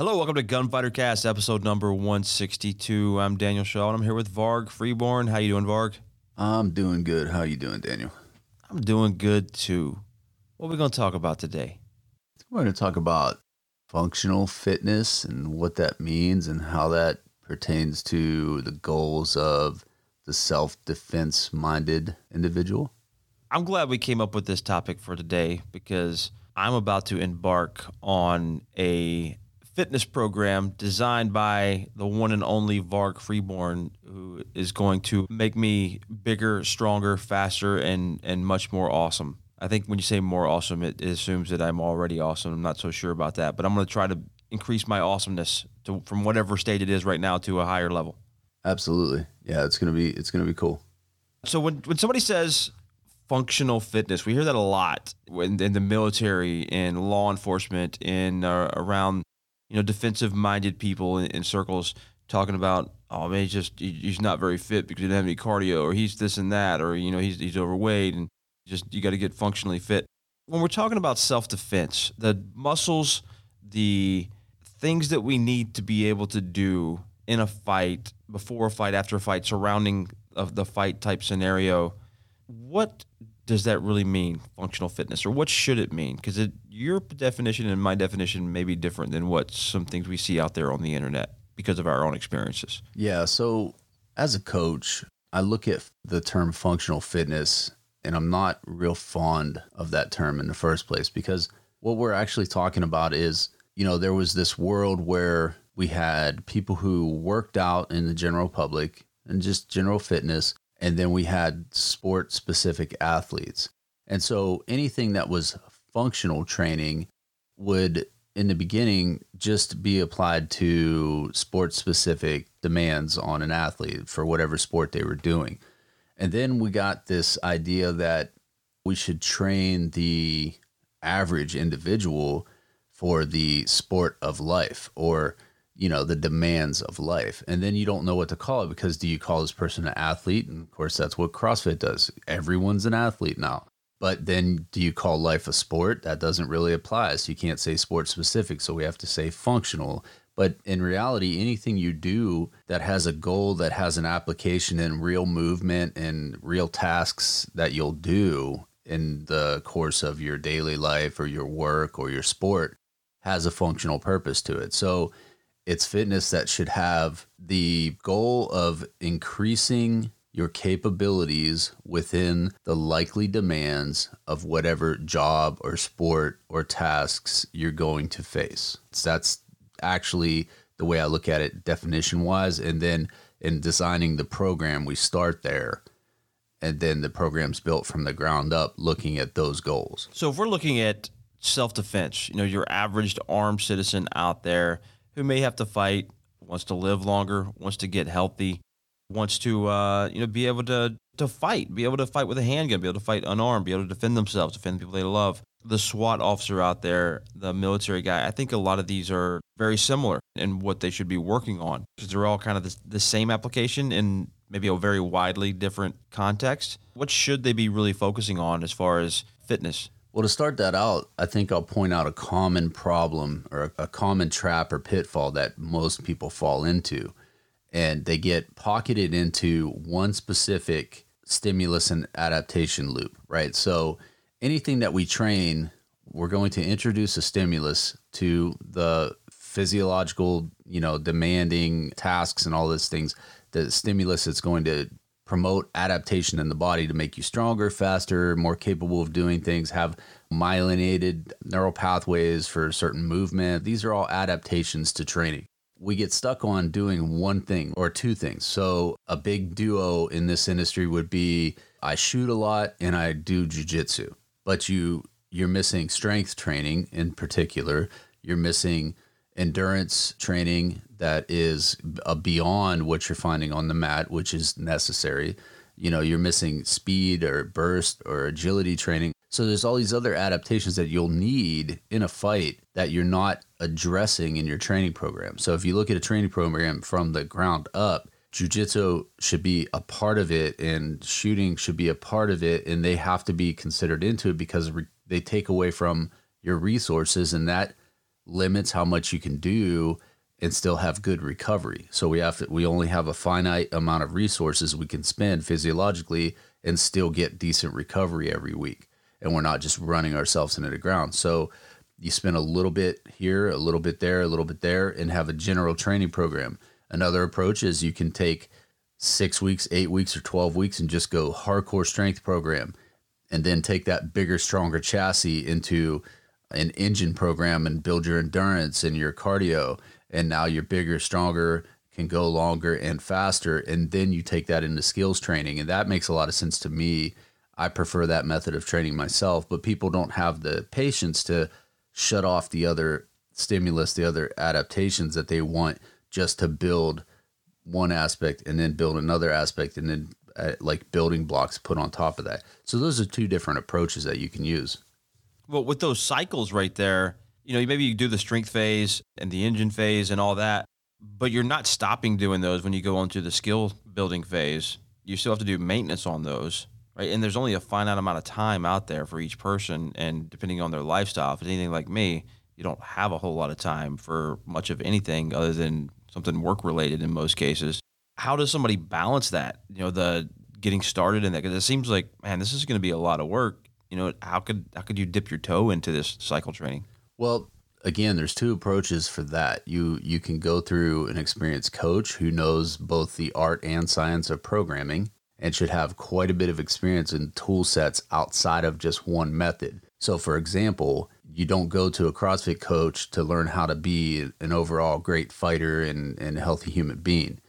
Hello, welcome to Gunfighter Cast, episode number 162. I'm Daniel Shaw, and I'm here with Varg Freeborn. How you doing, Varg? I'm doing good. How you doing, Daniel? I'm doing good too. What are we going to talk about today? We're going to talk about functional fitness and what that means and how that pertains to the goals of the self-defense minded individual. I'm glad we came up with this topic for today because I'm about to embark on a fitness program designed by the one and only Varg Freeborn, who is going to make me bigger, stronger, faster, and and much more awesome. I think when you say more awesome, it, it assumes that I'm already awesome. I'm not so sure about that, but I'm going to try to increase my awesomeness to from whatever state it is right now to a higher level. Absolutely, yeah. It's gonna be it's gonna be cool. So when when somebody says functional fitness, we hear that a lot in, in the military, in law enforcement, in uh, around you know, defensive minded people in, in, circles talking about, oh man, he's just he's not very fit because he doesn't have any cardio, or he's this and that, or you know, he's he's overweight, and just you got to get functionally fit. When we're talking about self defense, the muscles, the things that we need to be able to do in a fight, before a fight, after a fight, surrounding of the fight type scenario, what does that really mean, functional fitness, or what should it mean? Because your definition and my definition may be different than what some things we see out there on the internet because of our own experiences. Yeah. So, as a coach, I look at the term functional fitness, and I'm not real fond of that term in the first place because what we're actually talking about is, you know, there was this world where we had people who worked out in the general public and just general fitness and then we had sport specific athletes. And so anything that was functional training would, in the beginning, just be applied to sport specific demands on an athlete for whatever sport they were doing. And then we got this idea that we should train the average individual for the sport of life or you know the demands of life. And then you don't know what to call it because do you call this person an athlete? And of course that's what crossfit does. Everyone's an athlete now but then do you call life a sport? That doesn't really apply so you can't say sport specific so we have to say functional. But in reality anything you do that has a goal that has an application in real movement and real tasks that you'll do in the course of your daily life or your work or your sport has a functional purpose to it. So it's fitness that should have the goal of increasing your capabilities within the likely demands of whatever job or sport or tasks you're going to face. So that's actually the way I look at it definition wise. And then in designing the program, we start there. And then the program's built from the ground up looking at those goals. So if we're looking at self defense, you know, your average armed citizen out there who may have to fight, wants to live longer, wants to get healthy, wants to uh, you know be able to to fight, be able to fight with a handgun, be able to fight unarmed, be able to defend themselves, defend the people they love. The SWAT officer out there, the military guy, I think a lot of these are very similar in what they should be working on because they're all kind of the, the same application in maybe a very widely different context. What should they be really focusing on as far as fitness? Well, to start that out, I think I'll point out a common problem or a, a, common trap or pitfall that most people fall into. And they get pocketed into one specific stimulus and adaptation loop, right? So anything that we train, we're going to introduce a stimulus to the physiological, you know, demanding tasks and all those things. The stimulus that's going to promote adaptation in the body to make you stronger, faster, more capable of doing things, have myelinated neural pathways for certain movement. These are all adaptations to training. We get stuck on doing one thing or two things. So, a big duo in this industry would be I shoot a lot and I do jujitsu. But you you're missing strength training in particular. You're missing endurance training that is beyond what you're finding on the mat, which is necessary. You know, you're missing speed or burst or agility training. So there's all these other adaptations that you'll need in a fight that you're not addressing in your training program. So if you look at a training program from the ground up, jujitsu should be a part of it and shooting should be a part of it and they have to be considered into it because they take away from your resources and that limits how much you can do and still have good recovery. So we have to, we only have a finite amount of resources we can spend physiologically and still get decent recovery every week. And we're not just running ourselves into the ground. So you spend a little bit here, a little bit there, a little bit there, and have a general training program. Another approach is you can take six weeks, eight weeks, or 12 weeks and just go hardcore strength program and then take that bigger, stronger chassis into an engine program and build your endurance and your cardio. And now you're bigger, stronger, can go longer and faster. And then you take that into skills training. And that makes a lot of sense to me. I prefer that method of training myself, but people don't have the patience to shut off the other stimulus, the other adaptations that they want just to build one aspect and then build another aspect and then uh, like building blocks put on top of that. So those are two different approaches that you can use. Well, with those cycles right there, you know, maybe you do the strength phase and the engine phase and all that, but you're not stopping doing those when you go into the skill building phase. You still have to do maintenance on those, right? And there's only a finite amount of time out there for each person, and depending on their lifestyle, if it's anything like me, you don't have a whole lot of time for much of anything other than something work related in most cases. How does somebody balance that? You know, the getting started in that because it seems like man, this is going to be a lot of work. You know, how could how could you dip your toe into this cycle training? Well, again, there's two approaches for that. You you can go through an experienced coach who knows both the art and science of programming and should have quite a bit of experience in tool sets outside of just one method. So, for example, you don't go to a CrossFit coach to learn how to be an overall great fighter and, and healthy human being.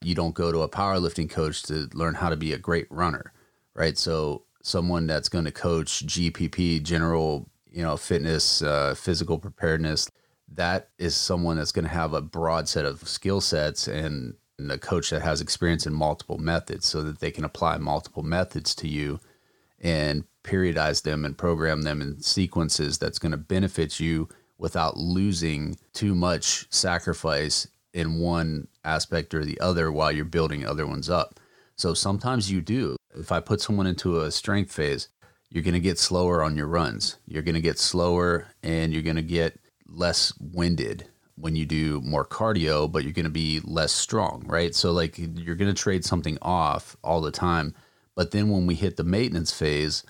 You don't go to a powerlifting coach to learn how to be a great runner, right? So, someone that's going to coach GPP, general, you know, fitness, uh, physical preparedness, that is someone that's going to have a broad set of skill sets and a coach that has experience in multiple methods so that they can apply multiple methods to you and periodize them and program them in sequences that's going to benefit you without losing too much sacrifice in one aspect or the other while you're building other ones up. So sometimes you do. If I put someone into a strength phase, you're going to get slower on your runs. You're going to get slower and you're going to get less winded when you do more cardio, but you're going to be less strong, right? So, like, you're going to trade something off all the time. But then when we hit the maintenance phase,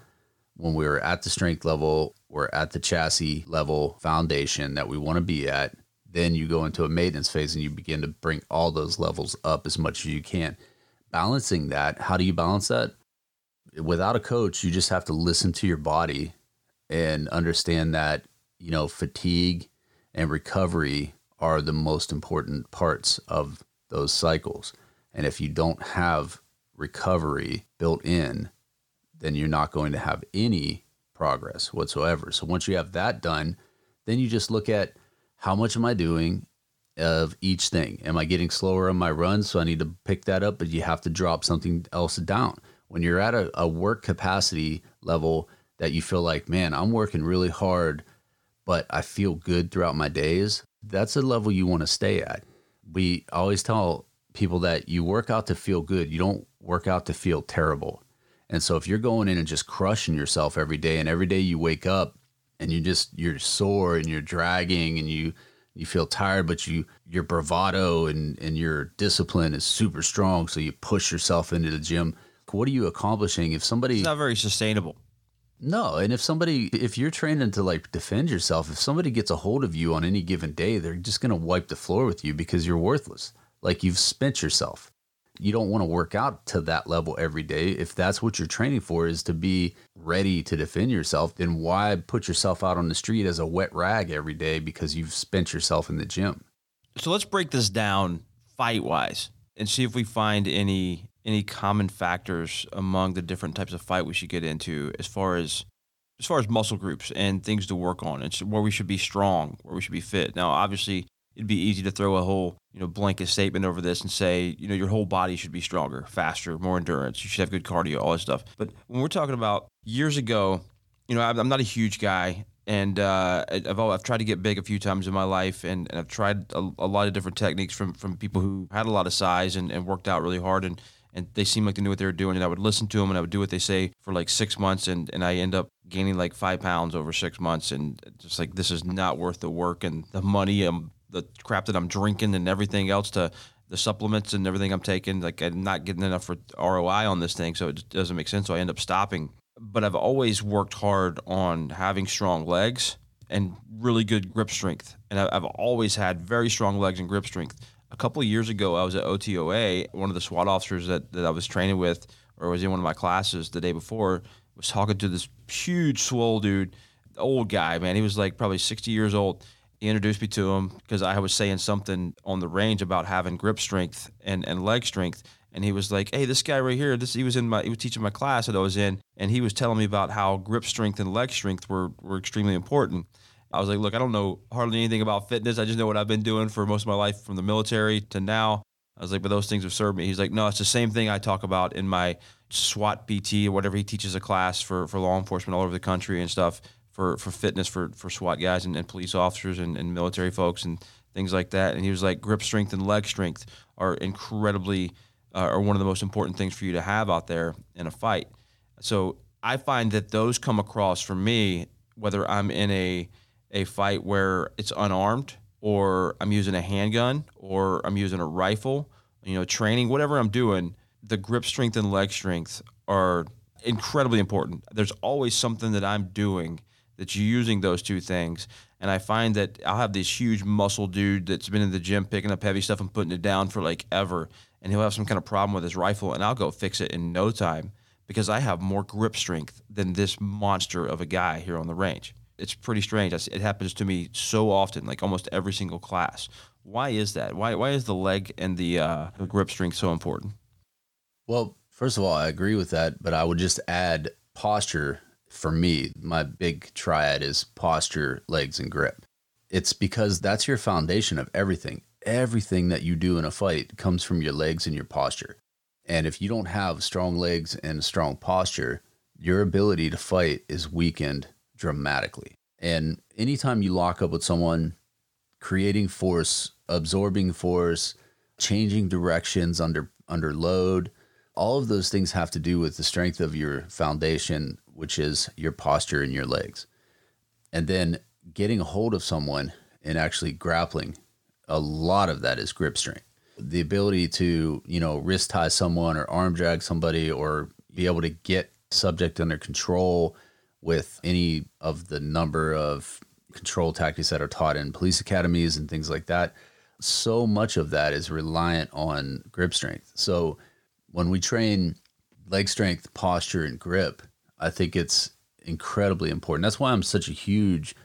when we're at the strength level, we're at the chassis level foundation that we want to be at, then you go into a maintenance phase and you begin to bring all those levels up as much as you can. Balancing that, how do you balance that? Without a coach, you just have to listen to your body and understand that, you know, fatigue and recovery are the most important parts of those cycles. And if you don't have recovery built in, then you're not going to have any progress whatsoever. So once you have that done, then you just look at how much am I doing of each thing? Am I getting slower on my run? So I need to pick that up, but you have to drop something else down. When you're at a, a work capacity level that you feel like, man, I'm working really hard, but I feel good throughout my days, that's a level you want to stay at. We always tell people that you work out to feel good, you don't work out to feel terrible. And so if you're going in and just crushing yourself every day and every day you wake up and you just you're sore and you're dragging and you you feel tired but you your bravado and and your discipline is super strong so you push yourself into the gym what are you accomplishing if somebody It's not very sustainable. No and if somebody if you're training to like defend yourself if somebody gets a hold of you on any given day they're just going to wipe the floor with you because you're worthless like you've spent yourself you don't want to work out to that level every day. If that's what you're training for is to be ready to defend yourself, then why put yourself out on the street as a wet rag every day because you've spent yourself in the gym? So let's break this down fight wise and see if we find any any common factors among the different types of fight we should get into as far as as far as muscle groups and things to work on and where we should be strong, where we should be fit. Now, obviously, it'd be easy to throw a whole you know blanket statement over this and say you know your whole body should be stronger, faster, more endurance. You should have good cardio, all this stuff. But when we're talking about years ago, you know I'm not a huge guy, and uh, I've I've tried to get big a few times in my life, and, and I've tried a, a, lot of different techniques from from people who had a lot of size and, and worked out really hard and and they seemed like they knew what they were doing. And I would listen to them and I would do what they say for like six months, and and I end up gaining like five pounds over six months, and just like this is not worth the work and the money and the crap that I'm drinking and everything else to the supplements and everything I'm taking. Like I'm not getting enough ROI on this thing, so it doesn't make sense. So I end up stopping. But I've always worked hard on having strong legs and really good grip strength, and I've always had very strong legs and grip strength a couple of years ago, I was at OTOA. One of the SWAT officers that, that I was training with, or was in one of my classes the day before, was talking to this huge swole dude, old guy, man. He was like probably 60 years old. He introduced me to him because I was saying something on the range about having grip strength and, and leg strength. And he was like, "Hey, this guy right here, this he was in my he was teaching my class that I was in, and he was telling me about how grip strength and leg strength were were extremely important." I was like, look, I don't know hardly anything about fitness. I just know what I've been doing for most of my life from the military to now. I was like, but those things have served me. He's like, no, it's the same thing I talk about in my SWAT PT or whatever. He teaches a class for, for law enforcement all over the country and stuff for, for fitness for, for SWAT guys and, and police officers and, and military folks and things like that. And he was like, grip strength and leg strength are incredibly, uh, are one of the most important things for you to have out there in a fight. So I find that those come across for me, whether I'm in a, a fight where it's unarmed or I'm using a handgun or I'm using a rifle, you know, training, whatever I'm doing, the grip strength and leg strength are incredibly important. There's always something that I'm doing that's using those two things. And I find that I'll have this huge muscle dude that's been in the gym picking up heavy stuff and putting it down for like ever. And he'll have some kind of problem with his rifle, and I'll go fix it in no time because I have more grip strength than this monster of a guy here on the range it's pretty strange. It happens to me so often, like almost every single class. Why is that? Why why is the leg and the, uh, grip strength so important? Well, first of all, I agree with that, but I would just add posture. For me, my big triad is posture, legs, and grip. It's because that's your foundation of everything. Everything that you do in a fight comes from your legs and your posture. And if you don't have strong legs and strong posture, your ability to fight is weakened dramatically. And anytime you lock up with someone, creating force, absorbing force, changing directions under under load, all of those things have to do with the strength of your foundation, which is your posture and your legs. And then getting a hold of someone and actually grappling, a lot of that is grip strength. The ability to, you know, wrist tie someone or arm drag somebody or be able to get subject under control with any of the number of control tactics that are taught in police academies and things like that. So much of that is reliant on grip strength. So when we train leg strength, posture, and grip, I think it's incredibly important. That's why I'm such a huge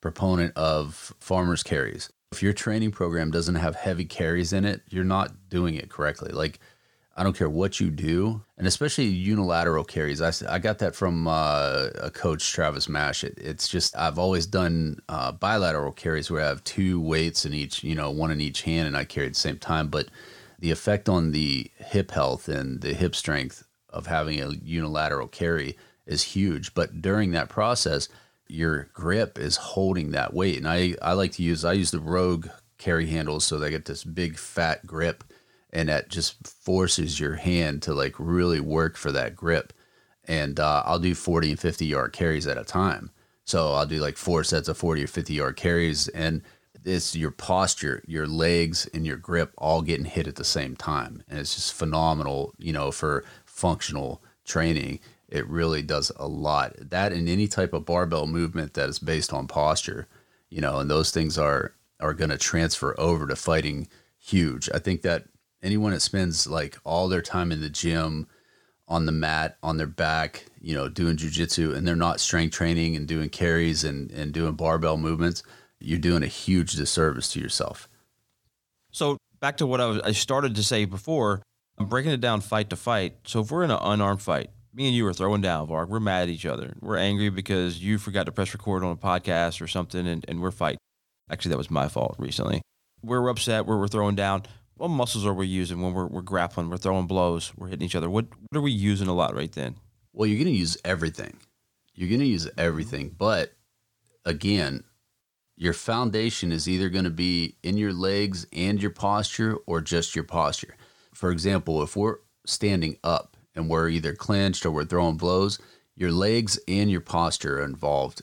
proponent of farmers carries. If your training program doesn't have heavy carries in it, you're not doing it correctly. Like I don't care what you do, and especially unilateral carries. I, I got that from uh, a coach, Travis Mash. It, it's just I've always done uh, bilateral carries where I have two weights in each, you know, one in each hand, and I carry at the same time. But the effect on the hip health and the hip strength of having a unilateral carry is huge. But during that process, your grip is holding that weight, and I I like to use I use the Rogue carry handles so they get this big fat grip and that just forces your hand to like really work for that grip. And uh, I'll do 40 and 50 yard carries at a time. So I'll do like four sets of 40 or 50 yard carries, and it's your posture, your legs, and your grip all getting hit at the same time. And it's just phenomenal, you know, for functional training. It really does a lot. That and any type of barbell movement that is based on posture, you know, and those things are are going to transfer over to fighting huge. I think that anyone that spends like all their time in the gym on the mat on their back you know doing jujitsu and they're not strength training and doing carries and, and doing barbell movements you're doing a huge disservice to yourself. So back to what i was i started to say before i'm breaking it down fight to fight. So if we're in an unarmed fight me and you are throwing down varg. We're mad at each other. We're angry because you forgot to press record on a podcast or something and, and we're fighting. Actually that was my fault recently. We're upset. We're, we're throwing down what muscles are we using when we're, we're grappling? We're throwing blows. We're hitting each other. What what are we using a lot right then? Well, you're going to use everything. You're going to use everything, mm-hmm. but again, your foundation is either going to be in your legs and your posture or just your posture. For example, if we're standing up and we're either clenched or we're throwing blows, your legs and your posture are involved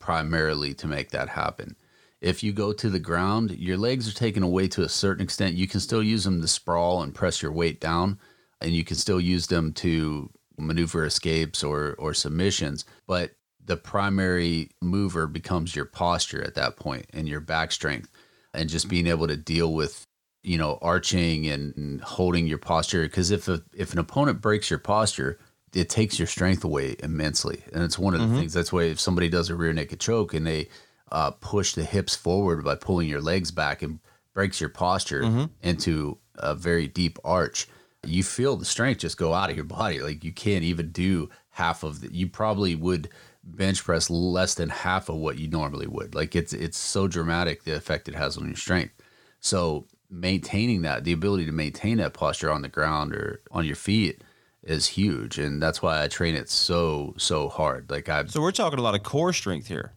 primarily to make that happen. If you go to the ground, your legs are taken away to a certain extent. You can still use them to sprawl and press your weight down, and you can still use them to maneuver escapes or or submissions, but the primary mover becomes your posture at that point and your back strength and just being able to deal with you know arching and, and holding your posture because if a, if an opponent breaks your posture it takes your strength away immensely and it's one of the mm-hmm. things that's why if somebody does a rear naked choke and they uh, push the hips forward by pulling your legs back and breaks your posture mm-hmm. into a very deep arch you feel the strength just go out of your body like you can't even do half of the you probably would bench press less than half of what you normally would. Like it's it's so dramatic the effect it has on your strength. So maintaining that, the ability to maintain that posture on the ground or on your feet is huge. And that's why I train it so, so hard. Like I So we're talking a lot of core strength here.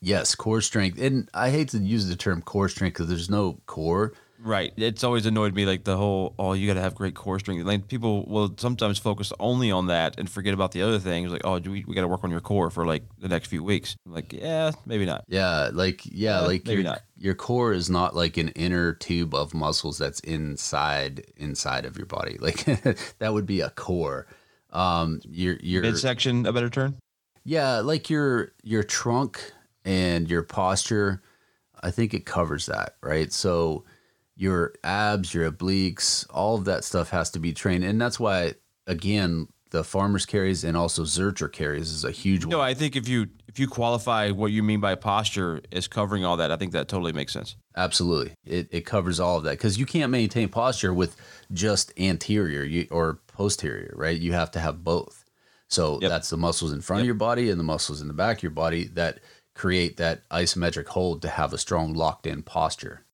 Yes, core strength. And I hate to use the term core strength because there's no core. Right. It's always annoyed me like the whole oh you got to have great core strength. Like people will sometimes focus only on that and forget about the other things. Like oh we, we got to work on your core for like the next few weeks. I'm like yeah maybe not. Yeah like yeah, like maybe your, not. Your core is not like an inner tube of muscles that's inside inside of your body. Like that would be a core. Um your your midsection a better term. Yeah, like your your trunk and your posture. I think it covers that right. So your abs, your obliques, all of that stuff has to be trained. And that's why, again, the farmers carries and also Zercher carries is a huge one. No, I think if you if you qualify what you mean by posture as covering all that, I think that totally makes sense. Absolutely, it it covers all of that because you can't maintain posture with just anterior or posterior, right? You have to have both. So yep. that's the muscles in front yep. of your body and the muscles in the back of your body that create that isometric hold to have a strong locked in posture.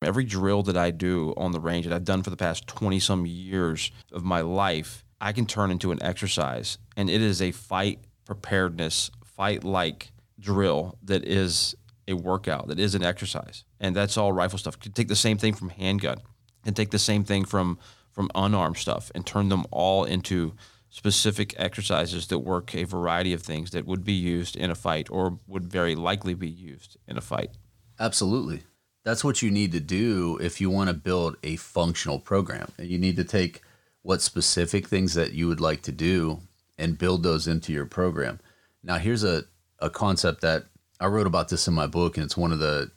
Every drill that I do on the range that I've done for the past 20 some years of my life, I can turn into an exercise. And it is a fight preparedness, fight like drill that is a workout, that is an exercise. And that's all rifle stuff. Take the same thing from handgun and take the same thing from from unarmed stuff and turn them all into specific exercises that work a variety of things that would be used in a fight or would very likely be used in a fight. Absolutely that's what you need to do if you want to build a functional program. And you need to take what specific things that you would like to do and build those into your program. Now, here's a, a concept that I wrote about this in my book, and it's one of the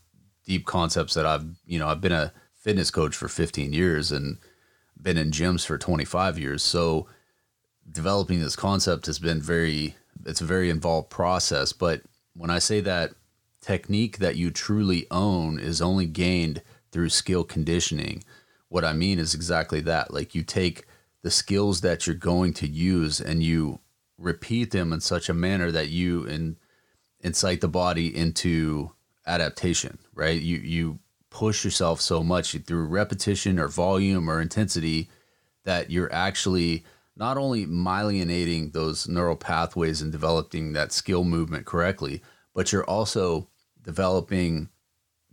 deep concepts that I've, you know, I've been a fitness coach for 15 years and been in gyms for 25 years. So developing this concept has been very, it's a very involved process. But when I say that technique that you truly own is only gained through skill conditioning. What I mean is exactly that. Like you take the skills that you're going to use and you repeat them in such a manner that you in, incite the body into adaptation, right? You you push yourself so much through repetition or volume or intensity that you're actually not only myelinating those neural pathways and developing that skill movement correctly, but you're also developing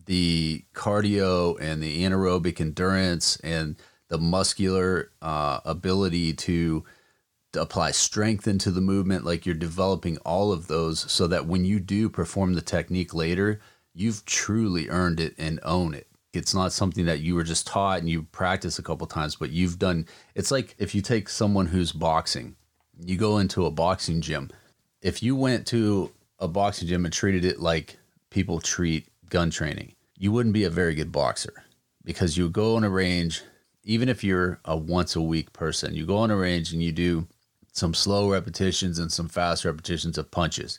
the cardio and the anaerobic endurance and the muscular uh, ability to, to apply strength into the movement. Like you're developing all of those so that when you do perform the technique later, you've truly earned it and own it. It's not something that you were just taught and you practice a couple times, but you've done. It's like if you take someone who's boxing, you go into a boxing gym. If you went to a boxing gym and treated it like people treat gun training. You wouldn't be a very good boxer because you go on a range, even if you're a once a week person, you go on a range and you do some slow repetitions and some fast repetitions of punches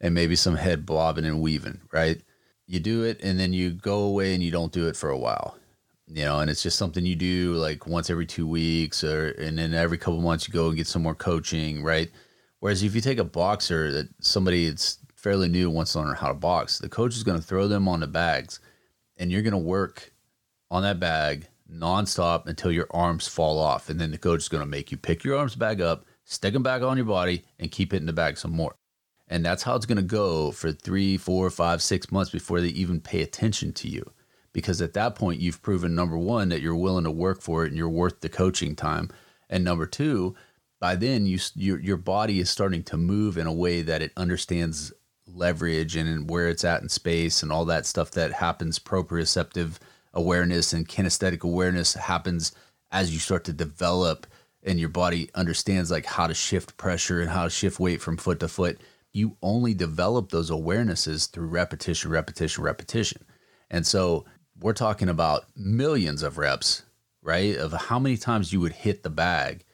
and maybe some head bobbing and weaving, right? You do it and then you go away and you don't do it for a while. You know, and it's just something you do like once every two weeks or and then every couple months you go and get some more coaching, right? Whereas if you take a boxer that somebody that's fairly new wants to learn how to box, the coach is going to throw them on the bags and you're going to work on that bag nonstop until your arms fall off. And then the coach is going to make you pick your arms back up, stick them back on your body, and keep hitting the bag some more. And that's how it's going to go for three, four, five, six months before they even pay attention to you. Because at that point you've proven number one that you're willing to work for it and you're worth the coaching time, and number two, by then you your your body is starting to move in a way that it understands leverage and where it's at in space and all that stuff that happens. Proprioceptive awareness and kinesthetic awareness happens as you start to develop and your body understands like how to shift pressure and how to shift weight from foot to foot you only develop those awarenesses through repetition repetition repetition. And so we're talking about millions of reps right? Of how many times you would hit the bag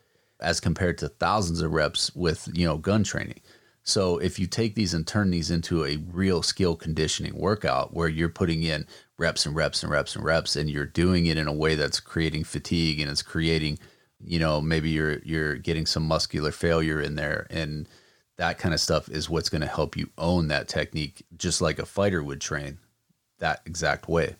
as compared to thousands of reps with you know gun training. So if you take these and turn these into a real skill conditioning workout where you're putting in reps and reps and reps and reps and you're doing it in a way that's creating fatigue and it's creating you know maybe you're you're getting some muscular failure in there and that kind of stuff is what's going to help you own that technique just like a fighter would train that exact way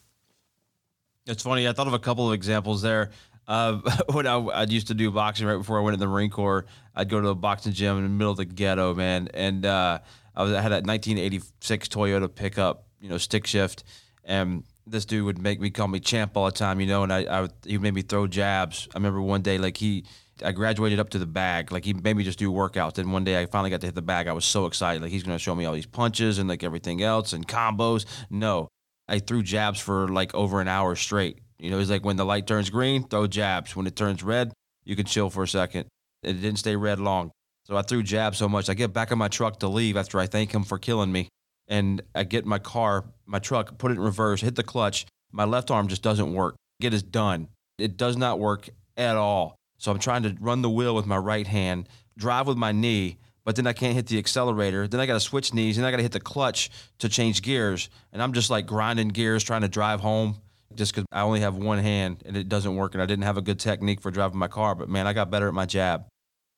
it's funny i thought of a couple of examples there uh, when I, I, used to do boxing right before I went in the Marine Corps, I'd go to a boxing gym in the middle of the ghetto, man. And uh, I was I had that 1986 Toyota pickup, you know, stick shift, and this dude would make me call me champ all the time, you know, and I, I would, he made me throw jabs. I remember one day, like he, I graduated up to the bag. Like he made me just do workouts. And one day I finally got to hit the bag. I was so excited. Like he's to show me all these punches and like everything else and combos. No, I threw jabs for like over an hour straight. You know, it's like when the light turns green, throw jabs. When it turns red, you can chill for a second. It didn't stay red long. So I threw jabs so much. I get back in my truck to leave after I thank him for killing me. And I get my car, my truck, put it in reverse, hit the clutch. My left arm just doesn't work. Get is done. It does not work at all. So I'm trying to run the wheel with my right hand, drive with my knee, but then I can't hit the accelerator. Then I got to switch knees, and I got to hit the clutch to change gears. And I'm just like grinding gears, trying to drive home just because I only have one hand and it doesn't work and I didn't have a good technique for driving my car. But man, I got better at my jab.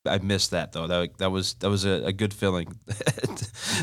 I missed that though. That, that was that was a, a good feeling.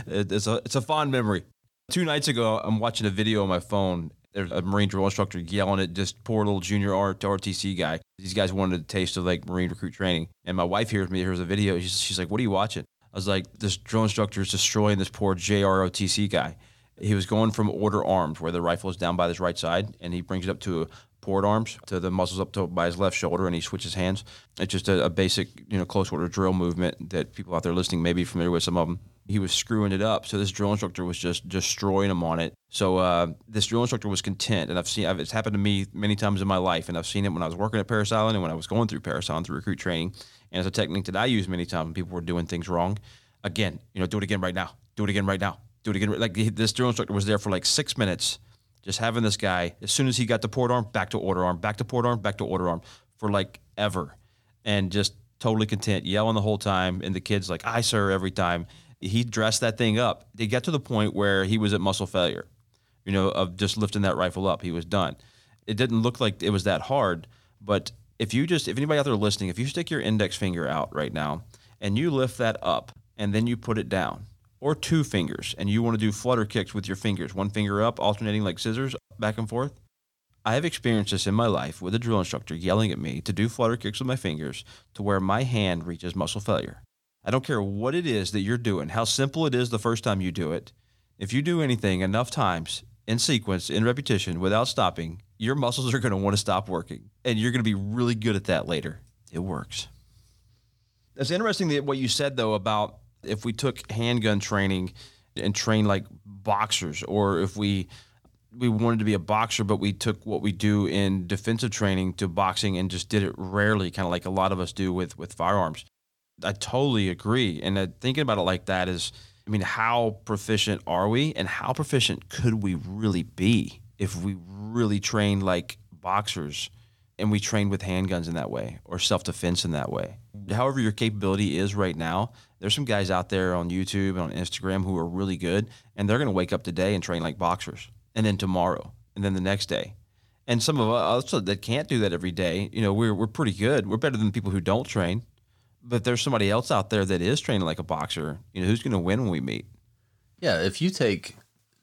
it's a it's a fond memory. Two nights ago, I'm watching a video on my phone. There's a Marine drill instructor yelling at this poor little junior RTC guy. These guys wanted a taste of like Marine recruit training, and my wife hears me, hears a video. She's, she's like, "What are you watching?" I was like, "This drill instructor is destroying this poor JROTC guy." He was going from order arms, where the rifle is down by his right side, and he brings it up to port arms to the muscles up to by his left shoulder, and he switches hands. It's just a, a basic, you know, close order drill movement that people out there listening may be familiar with. Some of them. He was screwing it up, so this drill instructor was just destroying him on it. So uh, this drill instructor was content, and I've seen it's happened to me many times in my life, and I've seen it when I was working at Parris Island and when I was going through Parris Island through recruit training, and it's a technique that I use many times when people were doing things wrong. Again, you know, do it again right now. Do it again right now do it again. Like this drill instructor was there for like six minutes, just having this guy. As soon as he got to port arm, back to order arm, back to port arm, back to order arm for like ever, and just totally content, yelling the whole time. And the kid's like, "Aye sir," every time. He dressed that thing up. They got to the point where he was at muscle failure, you know, of just lifting that rifle up. He was done. It didn't look like it was that hard, but if you just, if anybody out there listening, if you stick your index finger out right now and you lift that up and then you put it down, or two fingers and you want to do flutter kicks with your fingers, one finger up, alternating like scissors back and forth. I have experienced this in my life with a drill instructor yelling at me to do flutter kicks with my fingers to where my hand reaches muscle failure. I don't care what it is that you're doing, how simple it is the first time you do it. If you do anything enough times in sequence, in repetition, without stopping, your muscles are going to want to stop working. And you're going to be really good at that later. It works. It's interesting that what you said, though, about if we took handgun training and trained like boxers, or if we we wanted to be a boxer, but we took what we do in defensive training to boxing and just did it rarely, kind of like a lot of us do with with firearms. I totally agree, and uh, thinking about it like that is, I mean, how proficient are we, and how proficient could we really be if we really trained like boxers? and we train with handguns in that way or self defense in that way. However, your capability is right now, there's some guys out there on YouTube and on Instagram who are really good, and they're going to wake up today and train like boxers, and then tomorrow, and then the next day. And some of us that can't do that every day, you know, we're, we're pretty good. We're better than people who don't train. But there's somebody else out there that is training like a boxer. You know, who's going to win when we meet? Yeah, if you take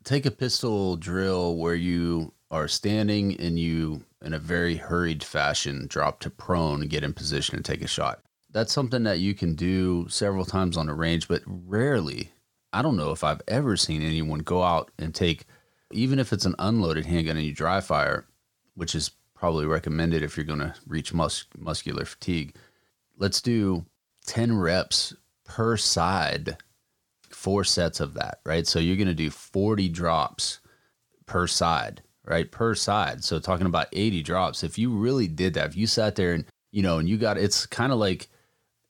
take a pistol drill where you are standing and you in a very hurried fashion drop to prone get in position and take a shot. That's something that you can do several times on the range, but rarely, I don't know if I've ever seen anyone go out and take even if it's an unloaded handgun and you dry fire, which is probably recommended if you're going to reach mus- muscular fatigue, let's do 10 reps per side, four sets of that, right? So you're going to do 40 drops per side, right? Per side. So talking about 80 drops. If you really did that, if you sat there and, you know, and you got it's kind of like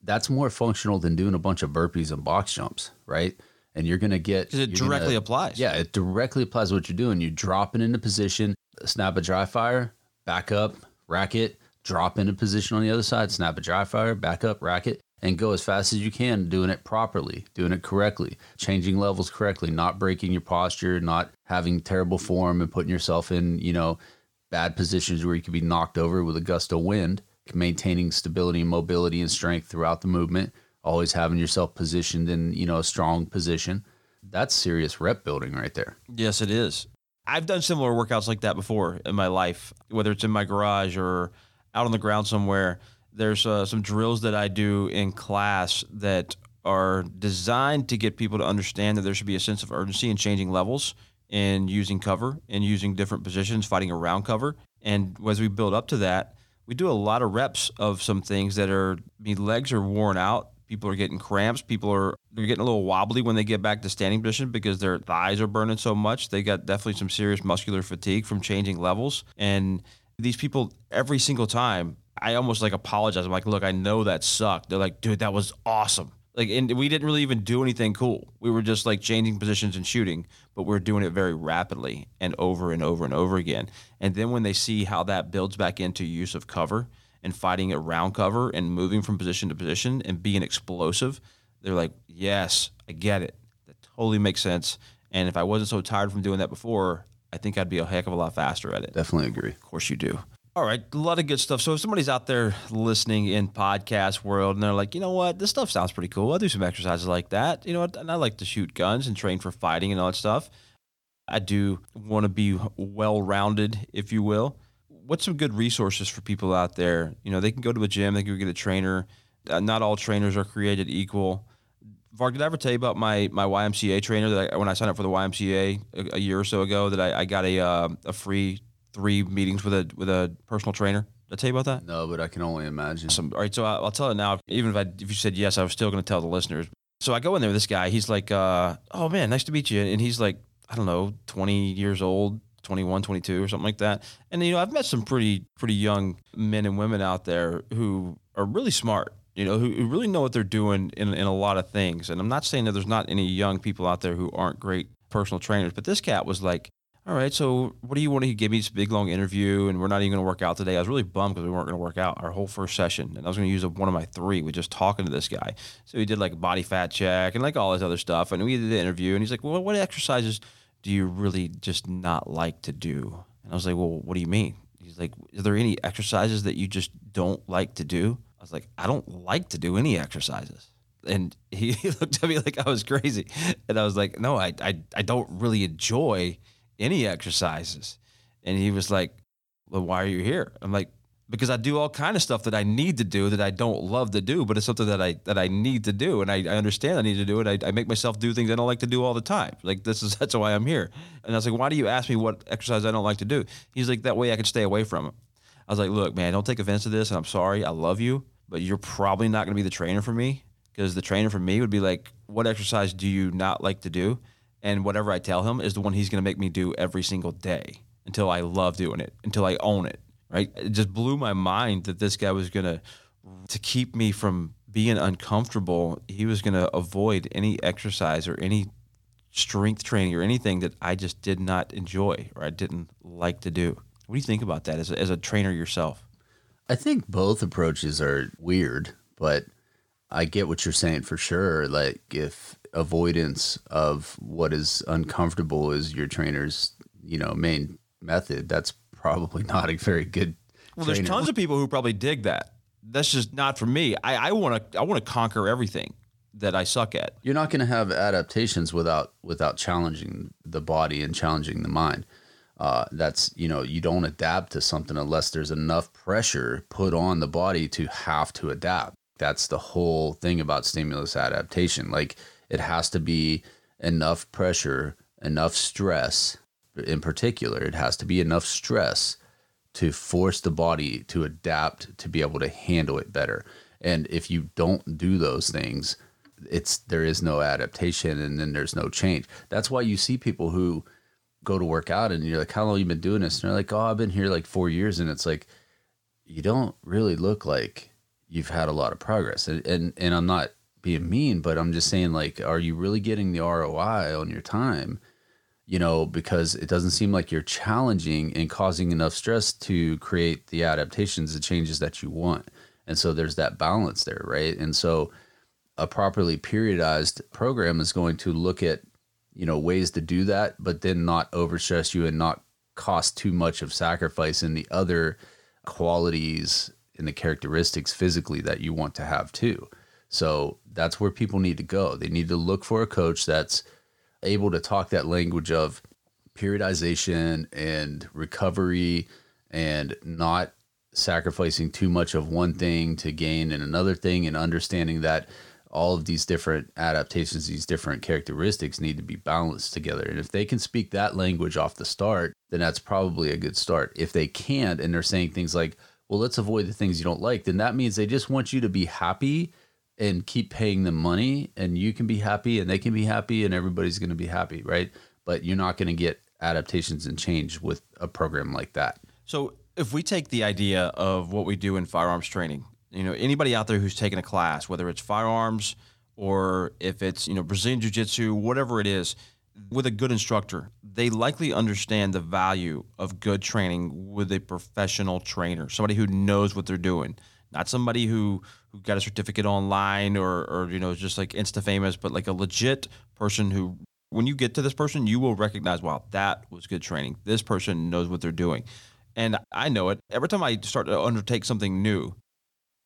that's more functional than doing a bunch of burpees and box jumps, right? And you're going to get it directly gonna- applies. yeah, it directly applies what you're doing. You drop it into position, snap a dry fire, back up, rack it, drop into position on the other side, snap a dry fire, back up, rack it, and go as fast as you can, doing it properly, doing it correctly, changing levels correctly, not breaking your posture, not having terrible form and putting yourself in, you know, bad positions where you could be knocked over with a gust of wind, maintaining stability and mobility and strength throughout the movement, always having yourself positioned in, you know, a strong position. That's serious rep building right there. Yes, it is. I've done similar workouts like that before in my life, whether it's in my garage or out on the ground somewhere. There's uh, some drills that I do in class that are designed to get people to understand that there should be a sense of urgency in changing levels and using cover and using different positions, fighting around cover. And as we build up to that, we do a lot of reps of some things that are, I mean, legs are worn out. People are getting cramps. People are they're getting a little wobbly when they get back to standing position because their thighs are burning so much. They got definitely some serious muscular fatigue from changing levels. And these people every single time, I almost like apologize. I'm like, look, I know that sucked. They're like, dude, that was awesome. Like, and we didn't really even do anything cool. We were just like changing positions and shooting, but we're doing it very rapidly and over and over and over again. And then when they see how that builds back into use of cover and fighting around cover and moving from position to position and being explosive, they're like, yes, I get it. That totally makes sense. And if I wasn't so tired from doing that before, I think I'd be a heck of a lot faster at it. Definitely agree. Of course you do. All right, a lot of good stuff. So if somebody's out there listening in podcast world and they're like, you know what, this stuff sounds pretty cool. I'll do some exercises like that. You know what, and I like to shoot guns and train for fighting and all that stuff. I do want to be well rounded, if you will. What's some good resources for people out there? You know, they can go to a gym, they can go get a trainer. Uh, not all trainers are created equal. Varg, did I ever tell you about my my YMCA trainer that I, when I signed up for the YMCA a, a year or so ago that I, I got a uh, a free three meetings with a with a personal trainer? Did I tell you about that? No, but I can only imagine. Awesome. All right, so I- I'll tell it now. Even if I if you said yes, I was still going to tell the listeners. So I go in there with this guy. He's like, uh, "Oh man, nice to meet you." And he's like, I don't know, 20 years old, 21, 22 or something like that. And you know, I've met some pretty pretty young men and women out there who are really smart. You know, who, who really know what they're doing in in a lot of things. And I'm not saying that there's not any young people out there who aren't great personal trainers, but this cat was like, all right, so what do you want to give me this big long interview? And we're not even going to work out today. I was really bummed because we weren't going to work out our whole first session. And I was going to use one of my three with just talking to this guy. So he did like a body fat check and like all this other stuff. And we did the interview. And he's like, well, what exercises do you really just not like to do? And I was like, well, what do you mean? He's like, is there any exercises that you just don't like to do? Was like, I don't like to do any exercises and he, he looked at me like I was crazy, and I was like, "No, I, I, I don't really enjoy any exercises." And he was like, "Well, why are you here?" I'm like, "Because I do all kind of stuff that I need to do that I don't love to do, but it's something that I that I need to do, and I, I understand I need to do it. I, I make myself do things I don't like to do all the time. Like this is that's why I'm here." And I was like, "Why do you ask me what exercise I don't like to do?" He's like, "That way I can stay away from it." I was like, "Look, man, don't take offense to this, and I'm sorry. I love you, but you're probably not going to be the trainer for me." because the trainer for me would be like, "What exercise do you not like to do?" And whatever I tell him is the one he's going to make me do every single day until I love doing it, until I own it. Right? It just blew my mind that this guy was going to to keep me from being uncomfortable. He was going to avoid any exercise or any strength training or anything that I just did not enjoy or I didn't like to do. What do you think about that as a, as a trainer yourself? I think both approaches are weird, but I get what you're saying for sure. Like if avoidance of what is uncomfortable is your trainer's, you know, main method, that's probably not a very good. Well, there's tons of people who probably dig that. That's just not for me. I want to I want to conquer everything that I suck at. You're not going to have adaptations without without challenging the body and challenging the mind. Uh, that's you know you don't adapt to something unless there's enough pressure put on the body to have to adapt. That's the whole thing about stimulus adaptation. Like it has to be enough pressure, enough stress in particular. It has to be enough stress to force the body to adapt to be able to handle it better. And if you don't do those things, it's there is no adaptation and then there's no change. That's why you see people who go to work out and you're like, How long you been doing this? And they're like, Oh, I've been here like four years. And it's like, you don't really look like you've had a lot of progress. And and, and I'm not being mean, but I'm just saying, like, are you really getting the ROI on your time? You know, because it doesn't seem like you're challenging and causing enough stress to create the adaptations, the changes that you want. And so there's that balance there, right? And so a properly periodized program is going to look at, you know, ways to do that, but then not overstress you and not cost too much of sacrifice in the other qualities and the characteristics physically that you want to have too. So that's where people need to go. They need to look for a coach that's able to talk that language of periodization and recovery and not sacrificing too much of one thing to gain in another thing and understanding that all of these different adaptations, these different characteristics need to be balanced together. And if they can speak that language off the start, then that's probably a good start. If they can't and they're saying things like, well, let's avoid the things you don't like, then that means they just want you to be happy and keep paying them money and you can be happy and they can be happy and everybody's going to be happy, right? But you're not going to get adaptations and change with a program like that. So, if we take the idea of what we do in firearms training, you know, anybody out there who's taken a class, whether it's firearms or if it's, you know, Brazilian Jiu Jitsu, whatever it is, with a good instructor, they likely understand the value of good training with a professional trainer, somebody who knows what they're doing, not somebody who who got a certificate online or or you know just like insta famous, but like a legit person who when you get to this person, you will recognize, wow, that was good training. This person knows what they're doing. And I know it. Every time I start to undertake something new,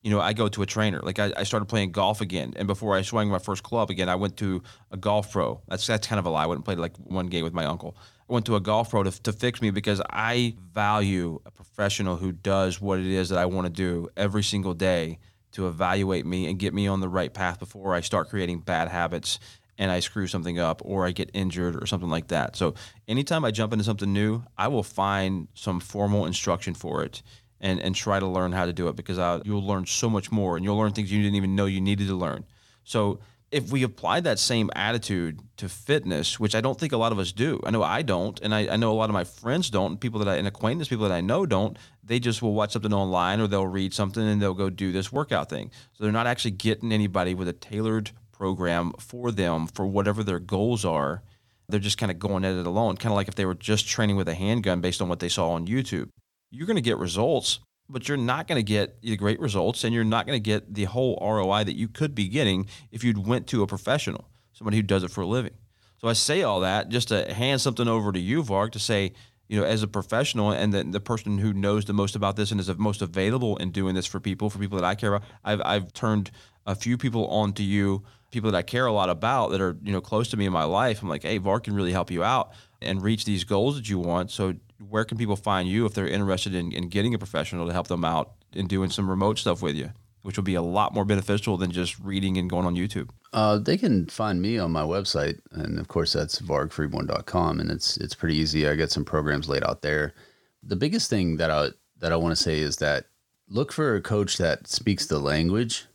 you know, I go to a trainer. Like I, I, started playing golf again, and before I swung my first club again, I went to a golf pro. That's that's kind of a lie. I went and played like one game with my uncle. I went to a golf pro to, to fix me because I value a professional who does what it is that I want to do every single day to evaluate me and get me on the right path before I start creating bad habits and I screw something up or I get injured or something like that. So anytime I jump into something new, I will find some formal instruction for it and and try to learn how to do it because I, you'll learn so much more and you'll learn things you didn't even know you needed to learn. So if we apply that same attitude to fitness, which I don't think a lot of us do, I know I don't, and I, I know a lot of my friends don't, people that I and acquaintance people that I know don't. They just will watch something online or they'll read something and they'll go do this workout thing. So they're not actually getting anybody with a tailored program for them for whatever their goals are. They're just kind of going at it alone, kind of like if they were just training with a handgun based on what they saw on YouTube you're going to get results, but you're not going to get the great results and you're not going to get the whole ROI that you could be getting if you'd went to a professional, somebody who does it for a living. So I say all that just to hand something over to you, Varg, to say, you know, as a professional and the, the person who knows the most about this and is the most available in doing this for people, for people that I care about, I've, I've turned a few people on to you, people that I care a lot about that are, you know, close to me in my life. I'm like, hey, Varg can really help you out and reach these goals that you want. So where can people find you if they're interested in, in getting a professional to help them out and doing some remote stuff with you, which will be a lot more beneficial than just reading and going on YouTube? Uh, they can find me on my website, and of course that's vargfreeborn.com, and it's it's pretty easy. I got some programs laid out there. The biggest thing that I that I want to say is that look for a coach that speaks the language.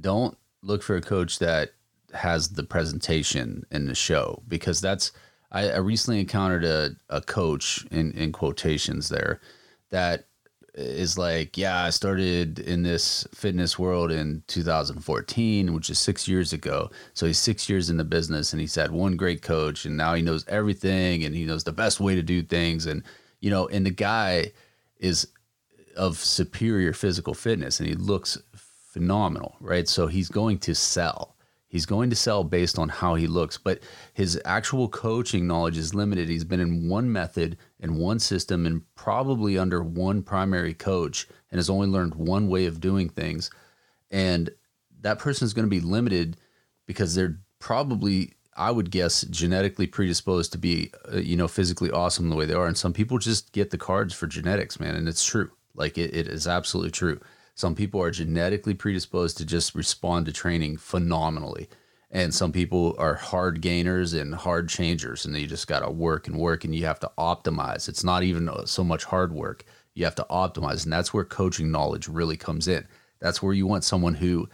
Don't look for a coach that has the presentation in the show because that's I, I recently encountered a, a coach in, in quotations there that is like, yeah, I started in this fitness world in 2014, which is six years ago. So he's six years in the business and he's had one great coach and now he knows everything and he knows the best way to do things. And, you know, and the guy is of superior physical fitness and he looks phenomenal, right? So he's going to sell. He's going to sell based on how he looks, but his actual coaching knowledge is limited. He's been in one method and one system and probably under one primary coach and has only learned one way of doing things. And that person is going to be limited because they're probably I would guess genetically predisposed to be uh, you know physically awesome the way they are and some people just get the cards for genetics man and it's true like it, it is absolutely true some people are genetically predisposed to just respond to training phenomenally. And some people are hard gainers and hard changers, and you just got to work and work, and you have to optimize. It's not even uh, so much hard work. You have to optimize, and that's where coaching knowledge really comes in. That's where you want someone who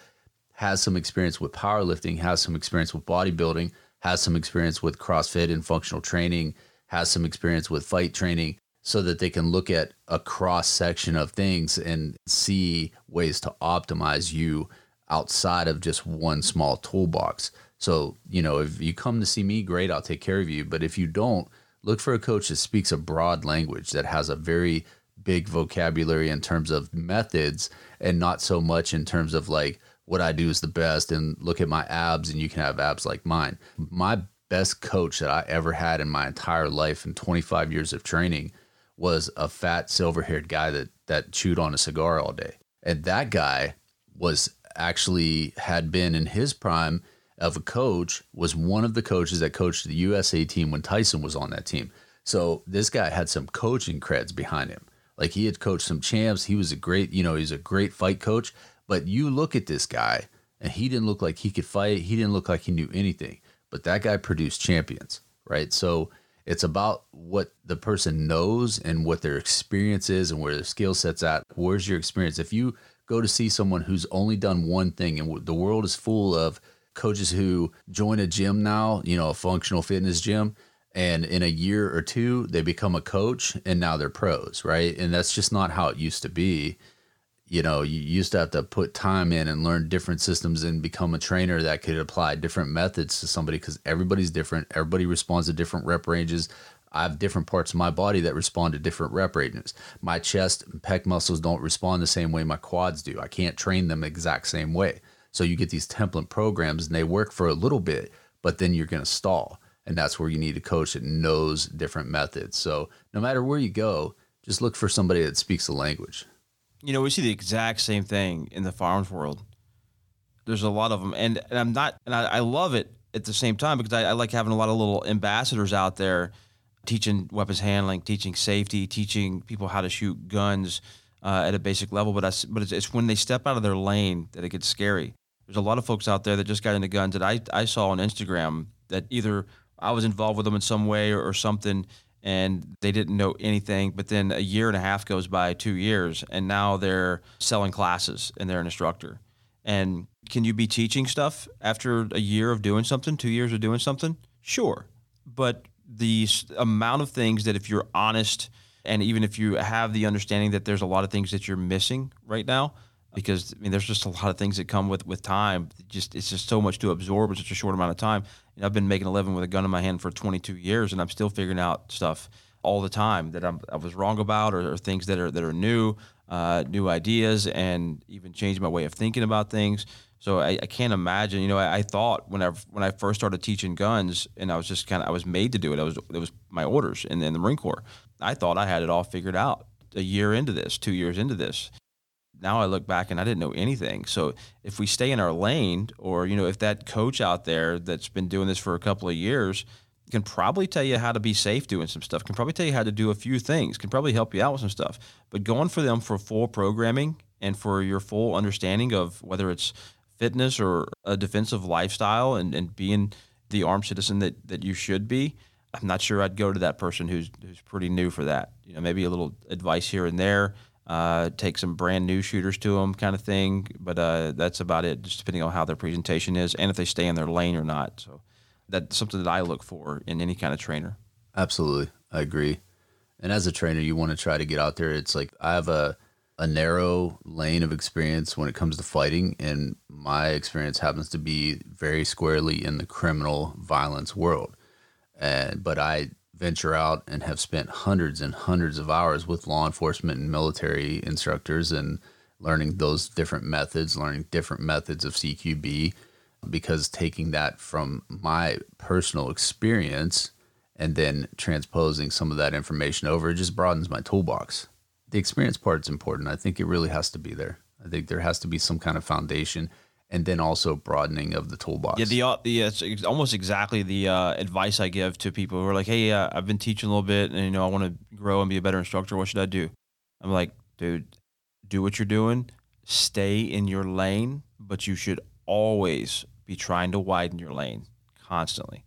has some experience with powerlifting, has some experience with bodybuilding, has some experience with CrossFit and functional training, has some experience with fight training, so that they can look at a cross section of things and see ways to optimize you outside of just one small toolbox. So, you know, if you come to see me, great, I'll take care of you. But if you don't, look for a coach that speaks a broad language, that has a very big vocabulary in terms of methods and not so much in terms of like what I do is the best and look at my abs and you can have abs like mine. My best coach that I ever had in my entire life in 25 years of training was a fat silver haired guy that that chewed on a cigar all day. And that guy was actually had been in his prime of a coach, was one of the coaches that coached the USA team when Tyson was on that team. So this guy had some coaching creds behind him. Like he had coached some champs. He was a great, you know, he's a great fight coach. But you look at this guy and he didn't look like he could fight. He didn't look like he knew anything. But that guy produced champions, right? So it's about what the person knows and what their experience is and where their skill set's at. Where's your experience? If you go to see someone who's only done one thing and the world is full of coaches who join a gym now, you know, a functional fitness gym, and in a year or two they become a coach and now they're pros, right? And that's just not how it used to be you know, you used to have to put time in and learn different systems and become a trainer that could apply different methods to somebody because everybody's different. Everybody responds to different rep ranges. I have different parts of my body that respond to different rep ranges. My chest and pec muscles don't respond the same way my quads do. I can't train them exact same way. So you get these template programs and they work for a little bit, but then you're going to stall. And that's where you need a coach that knows different methods. So no matter where you go, just look for somebody that speaks the language you know, we see the exact same thing in the firearms world. There's a lot of them, and, and I'm not, and I, I love it at the same time because I, I, like having a lot of little ambassadors out there teaching weapons handling, teaching safety, teaching people how to shoot guns uh, at a basic level. But I, but it's, it's when they step out of their lane that it gets scary. There's a lot of folks out there that just got into guns that I, I saw on Instagram that either I was involved with them in some way or, or something and they didn't know anything. But then a year and a half goes by, two years, and now they're selling classes and they're an instructor. And can you be teaching stuff after a year of doing something, two years of doing something? Sure. But the amount of things that if you're honest, and even if you have the understanding that there's a lot of things that you're missing right now, because I mean, there's just a lot of things that come with with time. Just it's just so much to absorb in such a short amount of time. You know, I've been making a living with a gun in my hand for 22 years, and I'm still figuring out stuff all the time that I'm, i was wrong about, or, or, things that are that are new, uh, new ideas, and even changing my way of thinking about things. So I, I can't imagine. You know, I, I, thought when I when I first started teaching guns, and I was just kind of I was made to do it. I was it was my orders in, in the Marine Corps. I thought I had it all figured out a year into this, two years into this, now I look back and I didn't know anything. So if we stay in our lane, or you know, if that coach out there that's been doing this for a couple of years can probably tell you how to be safe doing some stuff, can probably tell you how to do a few things, can probably help you out with some stuff. But going for them for full programming and for your full understanding of whether it's fitness or a defensive lifestyle and, and being the armed citizen that, that you should be, I'm not sure I'd go to that person who's who's pretty new for that. You know, maybe a little advice here and there uh, take some brand new shooters to them, kind of thing. But uh, that's about it, just depending on how their presentation is and if they stay in their lane or not. So that's something that I look for in any kind of trainer. Absolutely, I agree. And as a trainer, you want to try to get out there. It's like I have a a narrow lane of experience when it comes to fighting, and my experience happens to be very squarely in the criminal violence world. And but I venture out and have spent hundreds and hundreds of hours with law enforcement and military instructors and learning those different methods, learning different methods of CQB, because taking that from my personal experience and then transposing some of that information over it just broadens my toolbox. The experience part is important. I think it really has to be there. I think there has to be some kind of foundation and then also broadening of the toolbox. Yeah, the, uh, the it's almost exactly the uh, advice I give to people who are like, "Hey, uh, I've been teaching a little bit, and you know, I want to grow and be a better instructor. What should I do?" I'm like, "Dude, do what you're doing. Stay in your lane, but you should always be trying to widen your lane constantly.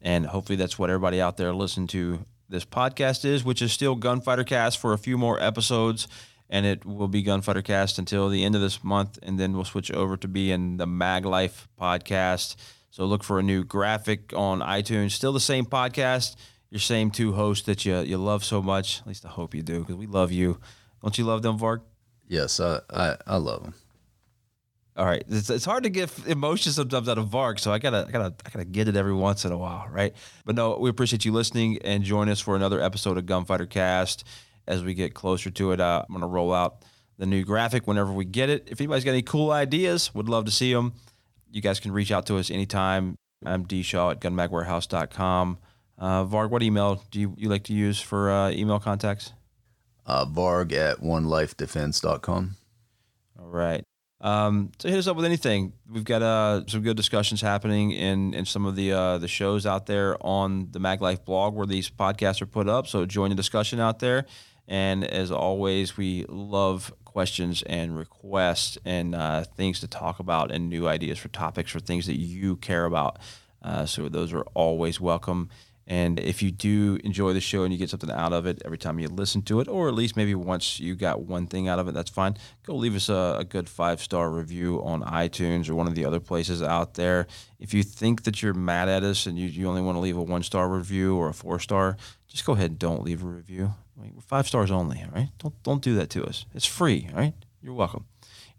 And hopefully that's what everybody out there listening to this podcast is, which is still Gunfighter Cast for a few more episodes. And it will be Gunfighter Cast until the end of this month. And then we'll switch over to being the Mag Life podcast. So look for a new graphic on iTunes. Still the same podcast, your same two hosts that you, you love so much. At least I hope you do, because we love you. Don't you love them, Varg? Yes, I, I, I love them. All right, it's, it's hard to get emotion sometimes out of Varg, so I gotta I gotta I gotta get it every once in a while, right? But no, we appreciate you listening and join us for another episode of Gunfighter Cast. As we get closer to it, uh, I'm gonna roll out the new graphic whenever we get it. If anybody's got any cool ideas, would love to see them. You guys can reach out to us anytime. I'm dshaw at gunmagwarehouse.com. Uh, Varg, what email do you, you like to use for uh, email contacts? Uh, Varg at onelifedefense.com. All right. Um, so hit us up with anything. We've got uh, some good discussions happening in, in some of the uh, the shows out there on the Mag Life blog where these podcasts are put up. So join the discussion out there. And as always, we love questions and requests and uh, things to talk about and new ideas for topics for things that you care about. Uh, so those are always welcome. And if you do enjoy the show and you get something out of it every time you listen to it, or at least maybe once you got one thing out of it, that's fine. Go leave us a, a good five star review on iTunes or one of the other places out there. If you think that you're mad at us and you, you only want to leave a one star review or a four star, just go ahead and don't leave a review. I mean, five stars only, all right? Don't, don't do that to us. It's free, all right? You're welcome.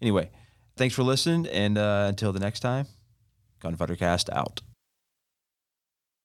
Anyway, thanks for listening. And uh, until the next time, Gunfighter Cast out.